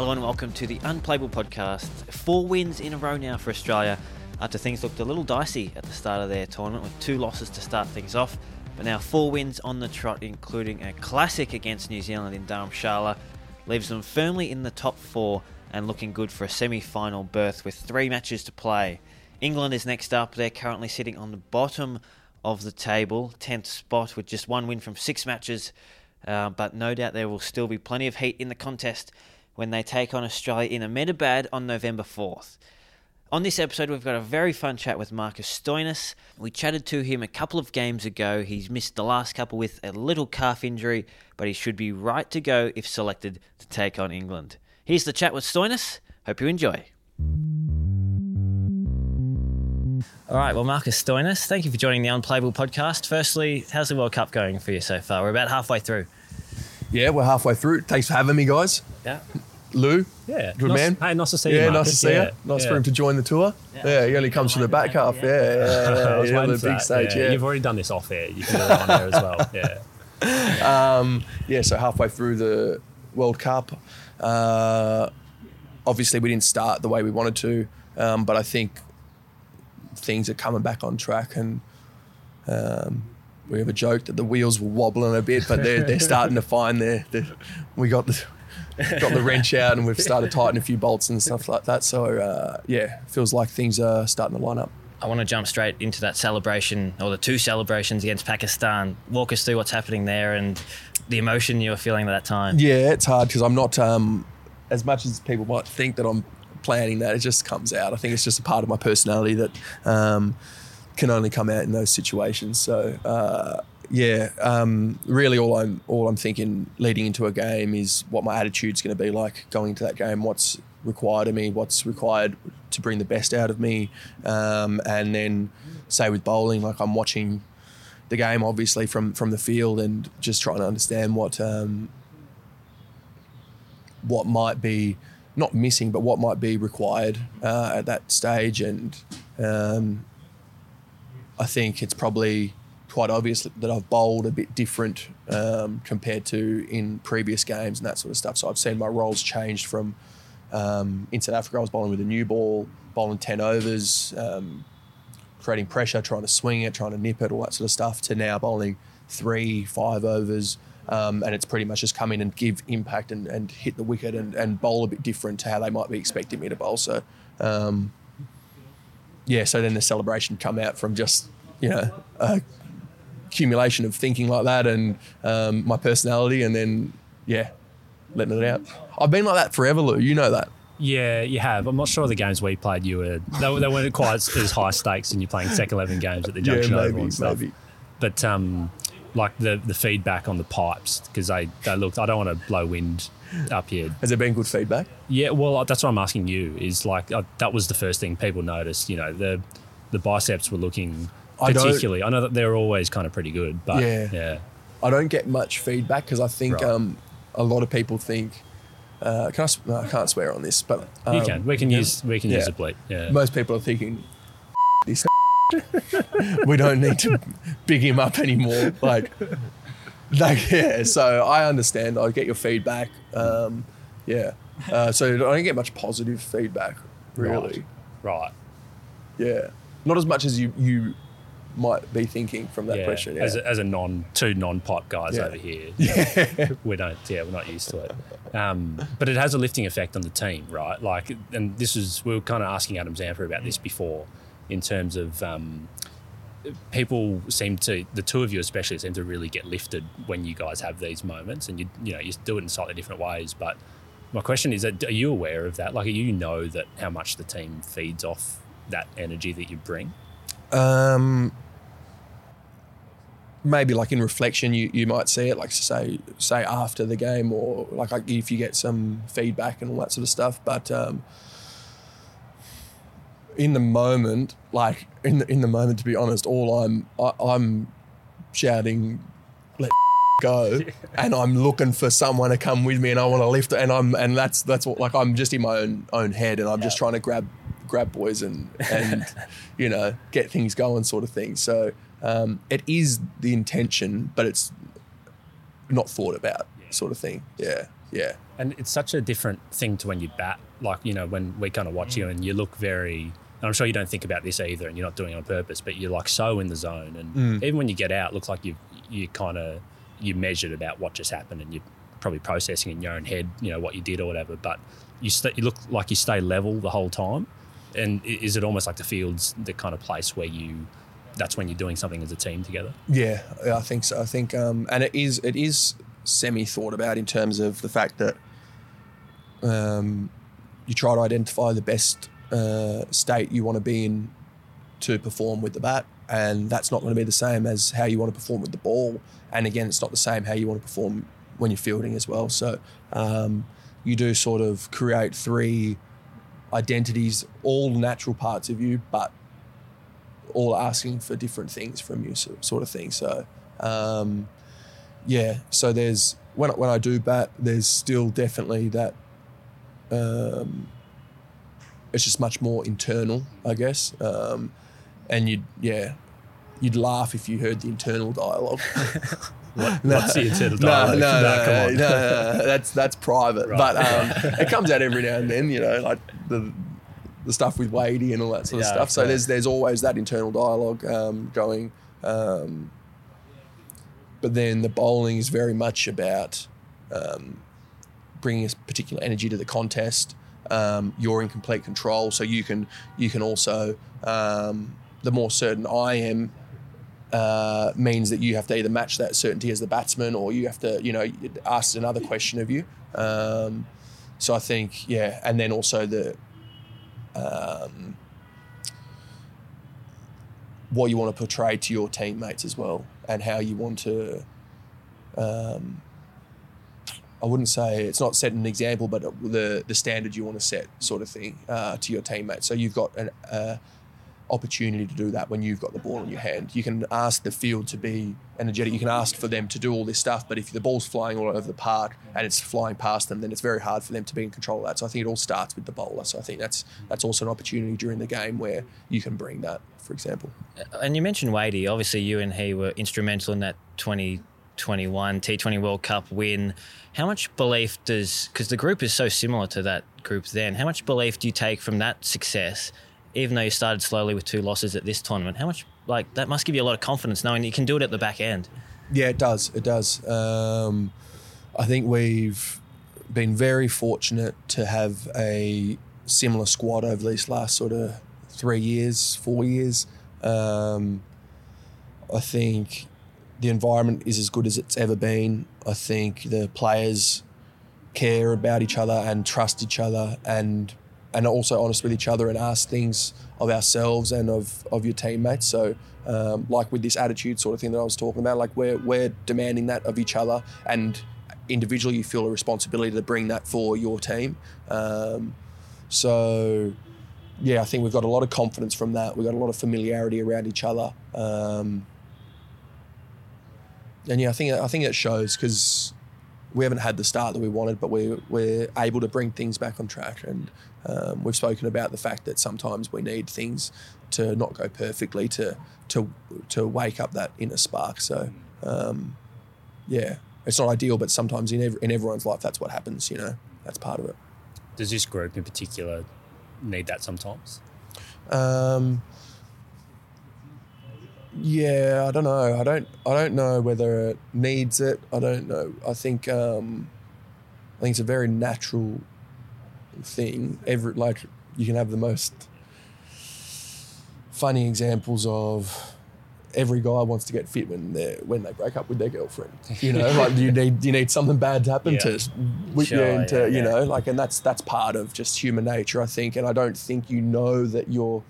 Hello and welcome to the Unplayable Podcast. Four wins in a row now for Australia after things looked a little dicey at the start of their tournament with two losses to start things off. But now four wins on the trot, including a classic against New Zealand in Dharamshala, leaves them firmly in the top four and looking good for a semi final berth with three matches to play. England is next up. They're currently sitting on the bottom of the table, 10th spot, with just one win from six matches. Uh, but no doubt there will still be plenty of heat in the contest when they take on Australia in Ahmedabad on November 4th. On this episode, we've got a very fun chat with Marcus Stoinis. We chatted to him a couple of games ago. He's missed the last couple with a little calf injury, but he should be right to go if selected to take on England. Here's the chat with Stoinis. Hope you enjoy. All right, well, Marcus Stoinis, thank you for joining the Unplayable podcast. Firstly, how's the World Cup going for you so far? We're about halfway through. Yeah, we're halfway through. Thanks for having me, guys. Yeah. Lou, Yeah. good nice, man. Hey, nice to see you. Yeah, nice to see yeah. you. Nice yeah. for him to join the tour. Yeah. Yeah, he only comes from the back half. Yeah, yeah, yeah. I was yeah, the big stage. yeah. Yeah. You've already done this off air. You can do it on air as well. Yeah. Um, yeah, so halfway through the World Cup, uh, obviously we didn't start the way we wanted to, um, but I think things are coming back on track, and um, we have a joke that the wheels were wobbling a bit, but they're they're starting to find their. their we got the. got the wrench out and we've started tightening a few bolts and stuff like that. So uh, yeah, feels like things are starting to line up. I want to jump straight into that celebration or the two celebrations against Pakistan. Walk us through what's happening there and the emotion you were feeling at that time. Yeah, it's hard because I'm not um, as much as people might think that I'm planning that. It just comes out. I think it's just a part of my personality that um, can only come out in those situations. So uh, yeah, um, really, all I'm all I'm thinking leading into a game is what my attitude's going to be like going into that game. What's required of me? What's required to bring the best out of me? Um, and then say with bowling, like I'm watching the game obviously from from the field and just trying to understand what um, what might be not missing, but what might be required uh, at that stage. And um, I think it's probably quite obvious that I've bowled a bit different um, compared to in previous games and that sort of stuff. So I've seen my roles changed from um, in South Africa, I was bowling with a new ball, bowling 10 overs, um, creating pressure, trying to swing it, trying to nip it, all that sort of stuff, to now bowling three, five overs. Um, and it's pretty much just come in and give impact and, and hit the wicket and, and bowl a bit different to how they might be expecting me to bowl. So, um, yeah, so then the celebration come out from just, you know, a accumulation of thinking like that and um, my personality and then, yeah, letting it out. I've been like that forever, Lou. You know that. Yeah, you have. I'm not sure the games we played. You were they, they weren't quite as, as high stakes, and you're playing second eleven games at the Junction yeah, maybe, and stuff. maybe. But um, like the the feedback on the pipes because they they looked. I don't want to blow wind up here. Has there been good feedback? Yeah, well, that's what I'm asking you. Is like uh, that was the first thing people noticed. You know, the the biceps were looking I particularly. I, know that they're always kind of pretty good, but Yeah. yeah, I don't get much feedback because I think Right. um, a lot of people think. Uh, can I, no, I can't swear on this, but um, you can. We can use we can use a bleep. Yeah, most people are thinking this. we don't need to big him up anymore. Like, like yeah. So I understand. I get your feedback. Um, yeah. Uh, so I don't get much positive feedback, really. right. Yeah. Not as much as you you might be thinking from that yeah. question. Yeah. As, a, as a non two non pipe guys Yeah. over here, yeah. we don't. Yeah, we're not used to it. Um, but it has a lifting effect on the team, right? Like, and this is we were kind of asking Adam Zampa about this before, in terms of. Um, People seem to, the two of you especially, seem to really get lifted when you guys have these moments, and you, you know, you do it in slightly different ways. But my question is: Are you aware of that? Like, you know that how much the team feeds off that energy that you bring? Um, maybe like in reflection, you, you might see it, like say say after the game, or like, like if you get some feedback and all that sort of stuff. But um, in the moment, like in the, in the moment, to be honest, all I'm I, I'm shouting, let go, and I'm looking for someone to come with me, and I want to lift it, and I'm and that's that's what like I'm just in my own own head, and I'm just trying to grab grab boys and and you know get things going, sort of thing. So um, it is the intention, but it's not thought about, sort of thing. Yeah, yeah. And it's such a different thing to when you bat. Like, you know, when we kind of watch you and you look very, and I'm sure you don't think about this either and you're not doing it on purpose, but you're like so in the zone. And even when you get out, it looks like you you kind of, you measured about what just happened and you're probably processing in your own head, you know, what you did or whatever. But you, st- you look like you stay level the whole time. And is it almost like the field's the kind of place where you, that's when you're doing something as a team together? Yeah, I think so. I think, um, and it is it is semi thought about in terms of the fact that um, you try to identify the best uh, state you want to be in to perform with the bat, and that's not going to be the same as how you want to perform with the ball. And again, it's not the same how you want to perform when you're fielding as well. So um, you do sort of create three identities, all natural parts of you, but all asking for different things from you, sort of thing. So, um, yeah. So there's when when I do bat, there's still definitely that. Um, it's just much more internal, I guess. Um, and you'd yeah, you'd laugh if you heard the internal dialogue. What, What's the internal No, dialogue? no, no, come no, on. no, no, that's that's private. Right. But um, it comes out every now and then, you know, like the the stuff with Wadey and all that sort of Yeah, stuff. So there's there's always that internal dialogue um, going. Um, but then the bowling is very much about um, bringing a particular energy to the contest. Um, you're in complete control, so you can you can also um, the more certain I am, uh, means that you have to either match that certainty as the batsman or you have to, you know, it asks another question of you. Um, so I think, yeah, and then also the um, what you want to portray to your teammates as well, and how you want to. Um, I wouldn't say it's not setting an example, but the the standard you want to set, sort of thing, uh, to your teammates. So you've got an. Uh, opportunity to do that when you've got the ball in your hand. You can ask the field to be energetic. You can ask for them to do all this stuff, but if the ball's flying all over the park and it's flying past them, then it's very hard for them to be in control of that. So I think it all starts with the bowler. So I think that's that's also an opportunity during the game where you can bring that, for example. And you mentioned Wadey. Obviously, you and he were instrumental in that 2021 T20 World Cup win. How much belief does, because the group is so similar to that group then, how much belief do you take from that success, even though you started slowly with two losses at this tournament? How much, like, that must give you a lot of confidence knowing you can do it at the back end. Yeah, it does. It does. Um, I think we've been very fortunate to have a similar squad over these last sort of three years, four years. Um, I think the environment is as good as it's ever been. I think the players care about each other and trust each other and and are also honest with each other and ask things of ourselves and of, of your teammates. So um, like with this attitude sort of thing that I was talking about, like we're we're demanding that of each other and individually you feel a responsibility to bring that for your team. Um, so yeah, I think we've got a lot of confidence from that. We've got a lot of familiarity around each other. Um, and yeah, I think I think it shows because we haven't had the start that we wanted, but we're we're able to bring things back on track. And um, we've spoken about the fact that sometimes we need things to not go perfectly to to to wake up that inner spark. So um, yeah, it's not ideal, but sometimes in every, in everyone's life, that's what happens. You know, that's part of it. Does this group in particular need that sometimes? Um, yeah, I don't know. I don't. I don't know whether it needs it. I don't know. I think. Um, I think it's a very natural thing. Every like you can have the most funny examples of every guy wants to get fit when they when they break up with their girlfriend. You know, like you need you need something bad to happen Yeah. to whip Sure, you into yeah, you yeah. know like and that's that's part of just human nature I think and I don't think you know that you're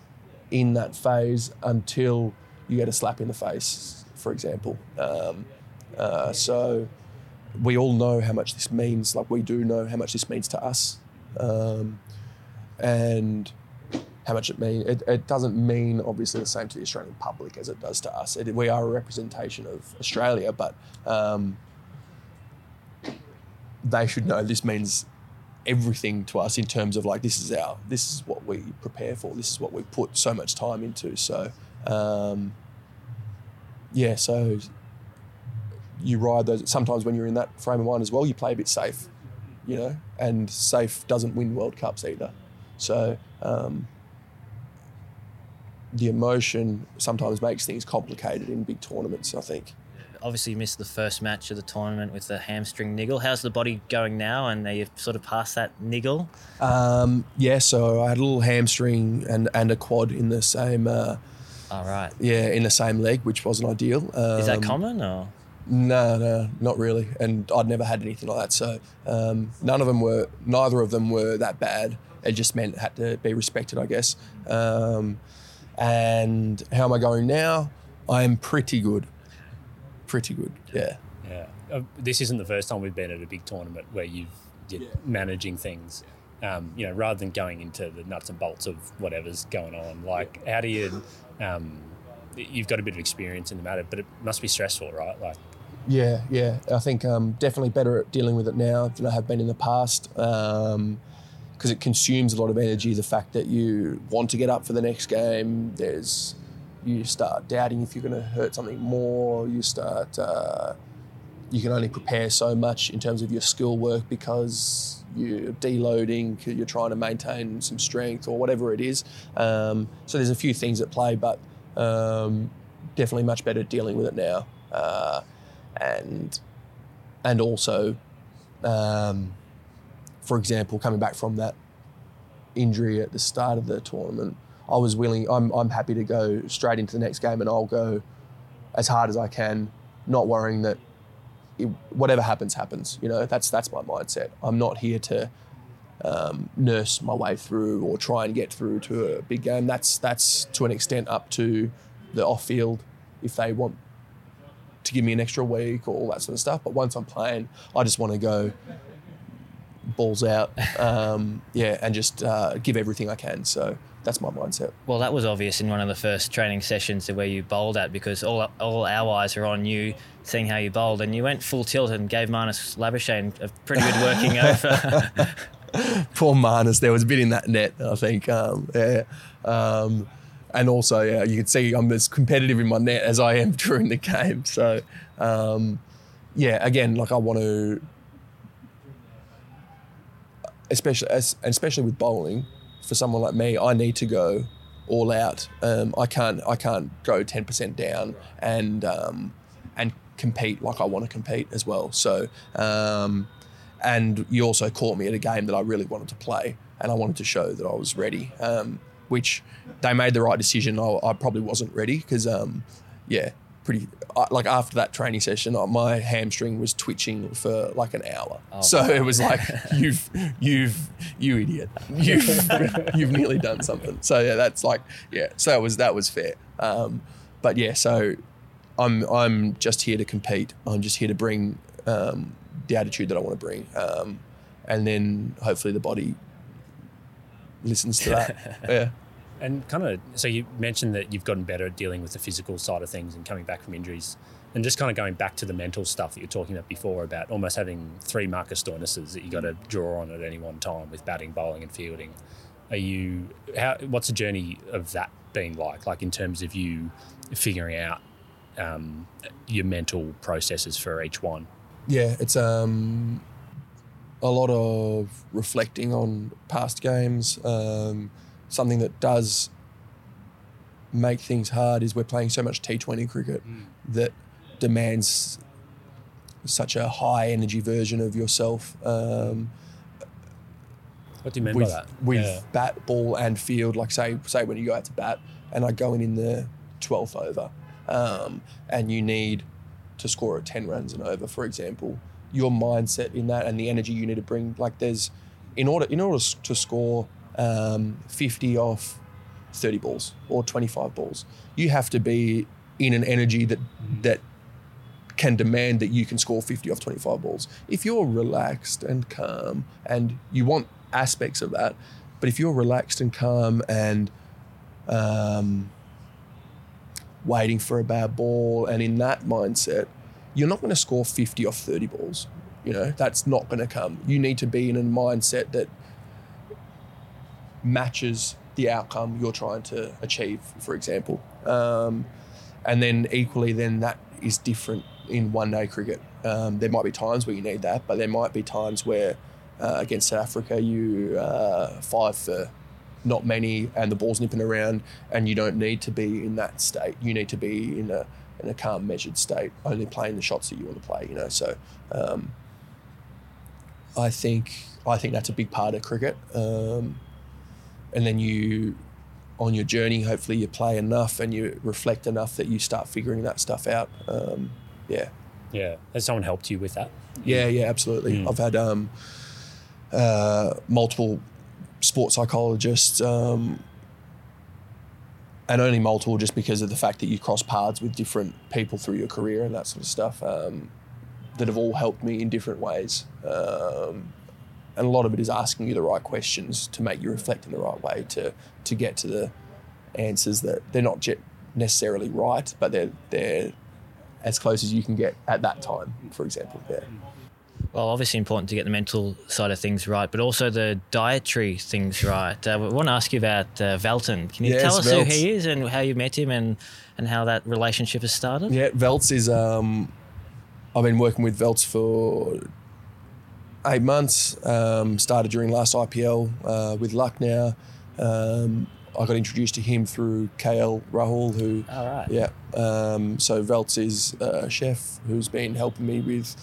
in that phase until you get a slap in the face for example. Um, uh, so we all know how much this means like we do know how much this means to us. Um, and how much it mean it, it doesn't mean obviously the same to the Australian public as it does to us. It, we are a representation of Australia but um, they should know this means everything to us in terms of like this is our this is what we prepare for this is what we put so much time into. So um, yeah so you ride those sometimes when you're in that frame of mind as well you play a bit safe you know and safe doesn't win world cups either so um, the emotion sometimes makes things complicated in big tournaments i think Obviously, you missed the first match of the tournament with the hamstring niggle. How's the body going now? And are you sort of past that niggle? Um, yeah, so I had a little hamstring and, and a quad in the same uh, All right. yeah in the same leg, which wasn't ideal. Um, Is that common or? No, no, not really. And I'd never had anything like that. So um, none of them were, neither of them were that bad. It just meant it had to be respected, I guess. Um, and how am I going now? I am pretty good. Pretty good, yeah. Yeah, uh, this isn't the first time we've been at a big tournament where you've you're managing things. Um, you know, rather than going into the nuts and bolts of whatever's going on. Like, how do you? Um, you've got a bit of experience in the matter, but it must be stressful, right? Like, Yeah, yeah. I think um, definitely better at dealing with it now than I have been in the past because it consumes a lot of energy. The fact that you want to get up for the next game, there's you start doubting if you're going to hurt something more. You start uh, you can only prepare so much in terms of your skill work because you're deloading, you're trying to maintain some strength or whatever it is. Um, so there's a few things at play, but um, definitely much better dealing with it now. Uh, and and also, um, for example, coming back from that injury at the start of the tournament, I was willing. I'm I'm happy to go straight into the next game, and I'll go as hard as I can, not worrying that it, whatever happens happens. You know, that's that's my mindset. I'm not here to um, nurse my way through or try and get through to a big game. That's that's to an extent up to the off field if they want to give me an extra week or all that sort of stuff. But once I'm playing, I just want to go balls out, um, yeah, and just uh, give everything I can. So that's my mindset. Well, that was obvious in one of the first training sessions where you bowled at because all all our eyes are on you, seeing how you bowled, and you went full tilt and gave Marnus Labuschagne a pretty good working over. Poor Marnus, there was a bit in that net, I think. Um, yeah. Um, and also, yeah, you can see I'm as competitive in my net as I am during the game. So, um, yeah, again, like I want to, especially as, especially with bowling, for someone like me, I need to go all out. Um, I can't I can't go ten percent down and um, and compete like I want to compete as well. So. Um, and you also caught me at a game that I really wanted to play, and I wanted to show that I was ready. Um, which they made the right decision. I, I probably wasn't ready because, um, yeah, pretty I, like after that training session, uh, my hamstring was twitching for like an hour. so it was like you've you've you idiot, you've you've nearly done something. So yeah, that's like yeah. So that was that was fair. Um, but yeah, so I'm I'm just here to compete. I'm just here to bring um, the attitude that I want to bring, um, and then hopefully the body listens to that. yeah. And kind of, so you mentioned that you've gotten better at dealing with the physical side of things and coming back from injuries, and just kind of going back to the mental stuff that you're talking about before about almost having three Marcus Stoinises that you got to draw on at any one time with batting, bowling, and fielding. Are you? How? What's the journey of that been like? Like in terms of you figuring out um, your mental processes for each one. Yeah, it's um, a lot of reflecting on past games. Um, something that does make things hard is we're playing so much T20 cricket that demands such a high energy version of yourself. Um, What do you mean with, by that? with Yeah. bat, ball, and field. Like say, say when you go out to bat, and I go in in the twelfth over, um, and you need to score at 10 runs and over, for example, your mindset in that and the energy you need to bring, like there's, in order, in order to score um, 50 off 30 balls or 25 balls, you have to be in an energy that, that can demand that you can score 50 off 25 balls. If you're relaxed and calm and you want aspects of that, but if you're relaxed and calm and um, waiting for a bad ball and in that mindset, you're not going to score 50 off 30 balls. You know, that's not going to come. You need to be in a mindset that matches the outcome you're trying to achieve, for example. Um, and then equally, then that is different in one day cricket. Um, there might be times where you need that, but there might be times where uh, against South Africa you uh, five for not many and the ball's nipping around and you don't need to be in that state. You need to be in a in a calm, measured state, only playing the shots that you want to play. You know, so um, I think I think that's a big part of cricket. Um, and then you, on your journey, hopefully you play enough and you reflect enough that you start figuring that stuff out. Um, yeah. Yeah. Has someone helped you with that? Yeah, yeah, absolutely. I've had um, uh, multiple sports psychologists, um, and only multiple just because of the fact that you cross paths with different people through your career and that sort of stuff um, that have all helped me in different ways. Um, and a lot of it is asking you the right questions to make you reflect in the right way to to get to the answers that they're not necessarily right, but they're they're as close as you can get at that time. For example, yeah. Well, obviously important to get the mental side of things right, but also the dietary things right. Uh, we want to ask you about uh, Velton. Can you Yes, tell us who he is and how you met him and, and how that relationship has started? Yeah, Veltz is. Um, I've been working with Veltz for eight months. Um, started during last IPL uh, with Lucknow. Um, I got introduced to him through KL Rahul, who. All right. Yeah. Um, so Veltz is a chef who's been helping me with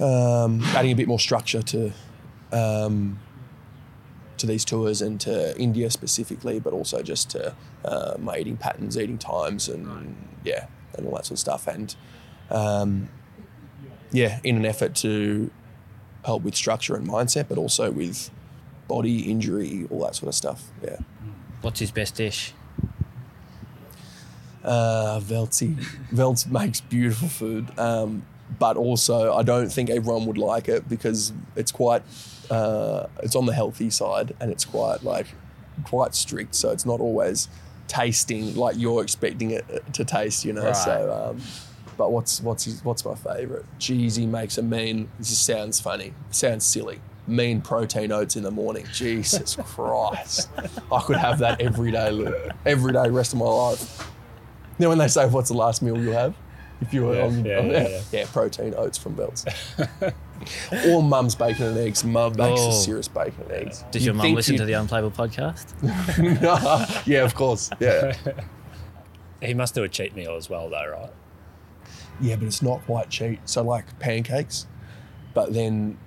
um, adding a bit more structure to um, to these tours and to India specifically, but also just to uh, my eating patterns, eating times, and yeah, and all that sort of stuff. And um, yeah, in an effort to help with structure and mindset, but also with body injury, all that sort of stuff. Yeah. What's his best dish? Uh. Veltz makes beautiful food, um, but also I don't think everyone would like it because it's quite, uh, it's on the healthy side and it's quite like, quite strict. So it's not always tasting like you're expecting it to taste, you know. Right. So, um, but what's what's his, what's my favorite? Jeezy makes a mean. This just sounds funny. Sounds silly. Mean protein oats in the morning. Jesus Christ! I could have that every day, Luke. Every day, rest of my life. Know when they say, "What's the last meal you'll have?" If you were Yeah, on, yeah, on- yeah, yeah. protein oats from Veltz, or Mum's bacon and eggs. Mum makes Oh. the serious bacon and eggs. You'd your mum listen you'd- to the Unplayable podcast? yeah, of course. Yeah, He must do a cheat meal as well, though, right? Yeah, but it's not quite cheap. So like pancakes, but then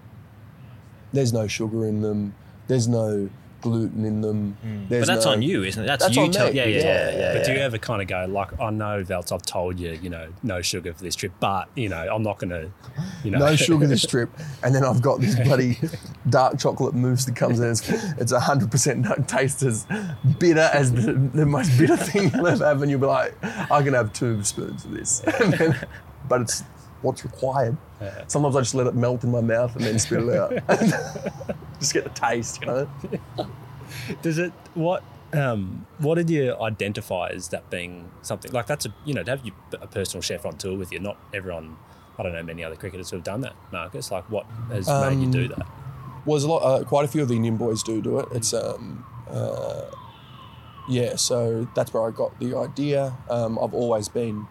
there's no sugar in them. There's no gluten in them. Hmm. But that's no- on you, isn't it? That's, That's you. me. yeah, yeah, yeah, Yeah, yeah. But do you ever kind of go like, I know, Veltz, I've told you, you know, no sugar for this trip, but you know, I'm not going to, you know, no sugar this trip, and then I've got this bloody dark chocolate mousse that comes in. It's it's hundred percent don't taste as bitter as the, the most bitter thing you'll ever have, and you'll be like, I can have two spoons of this, and then, but it's what's required. Sometimes I just let it melt in my mouth and then spit it out. just get the taste, you know. Does it what? Um, what did you identify as that being something like that's a you know to have you, a personal chef on tour with you? Not everyone. I don't know many other cricketers who have done that, Marcus. Like, what has made you do that? was a lot. Uh, quite a few of the Indian boys do do it. It's um, uh, yeah. So that's where I got the idea. Um, I've always been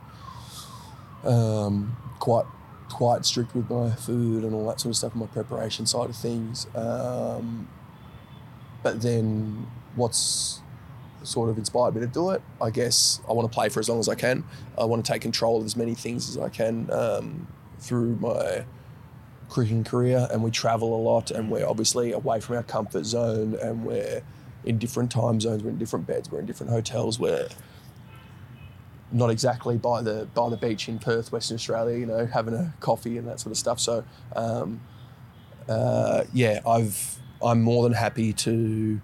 um, quite quite strict with my food and all that sort of stuff, my preparation side of things. Um, but then, what's sort of inspired me to do it? I guess I want to play for as long as I can. I want to take control of as many things as I can um, through my cricketing career and we travel a lot and we're obviously away from our comfort zone and we're in different time zones, we're in different beds, we're in different hotels, we're not exactly by the by the beach in Perth, Western Australia. You know, having a coffee and that sort of stuff. So, um, uh, yeah, I've I'm more than happy to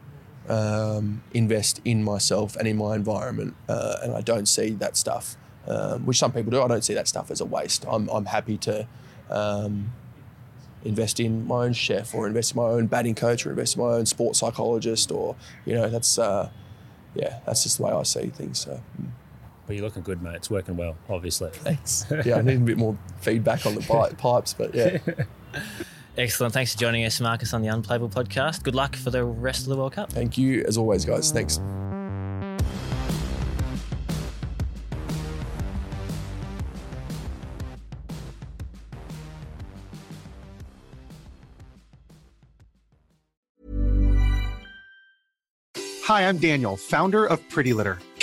um, invest in myself and in my environment, uh, and I don't see that stuff, um, which some people do. I don't see that stuff as a waste. I'm I'm happy to. Um, invest in my own chef or invest in my own batting coach or invest in my own sports psychologist or you know that's uh, yeah that's just the way I see things so Well, you're looking good, mate. It's working well, obviously. Thanks. Yeah, I need a bit more feedback on the pipes, but yeah. Excellent. Thanks for joining us, Marcus, on the Unplayable podcast. Good luck for the rest of the World Cup. Thank you, as always, guys. Thanks. Hi, I'm Daniel, founder of Pretty Litter.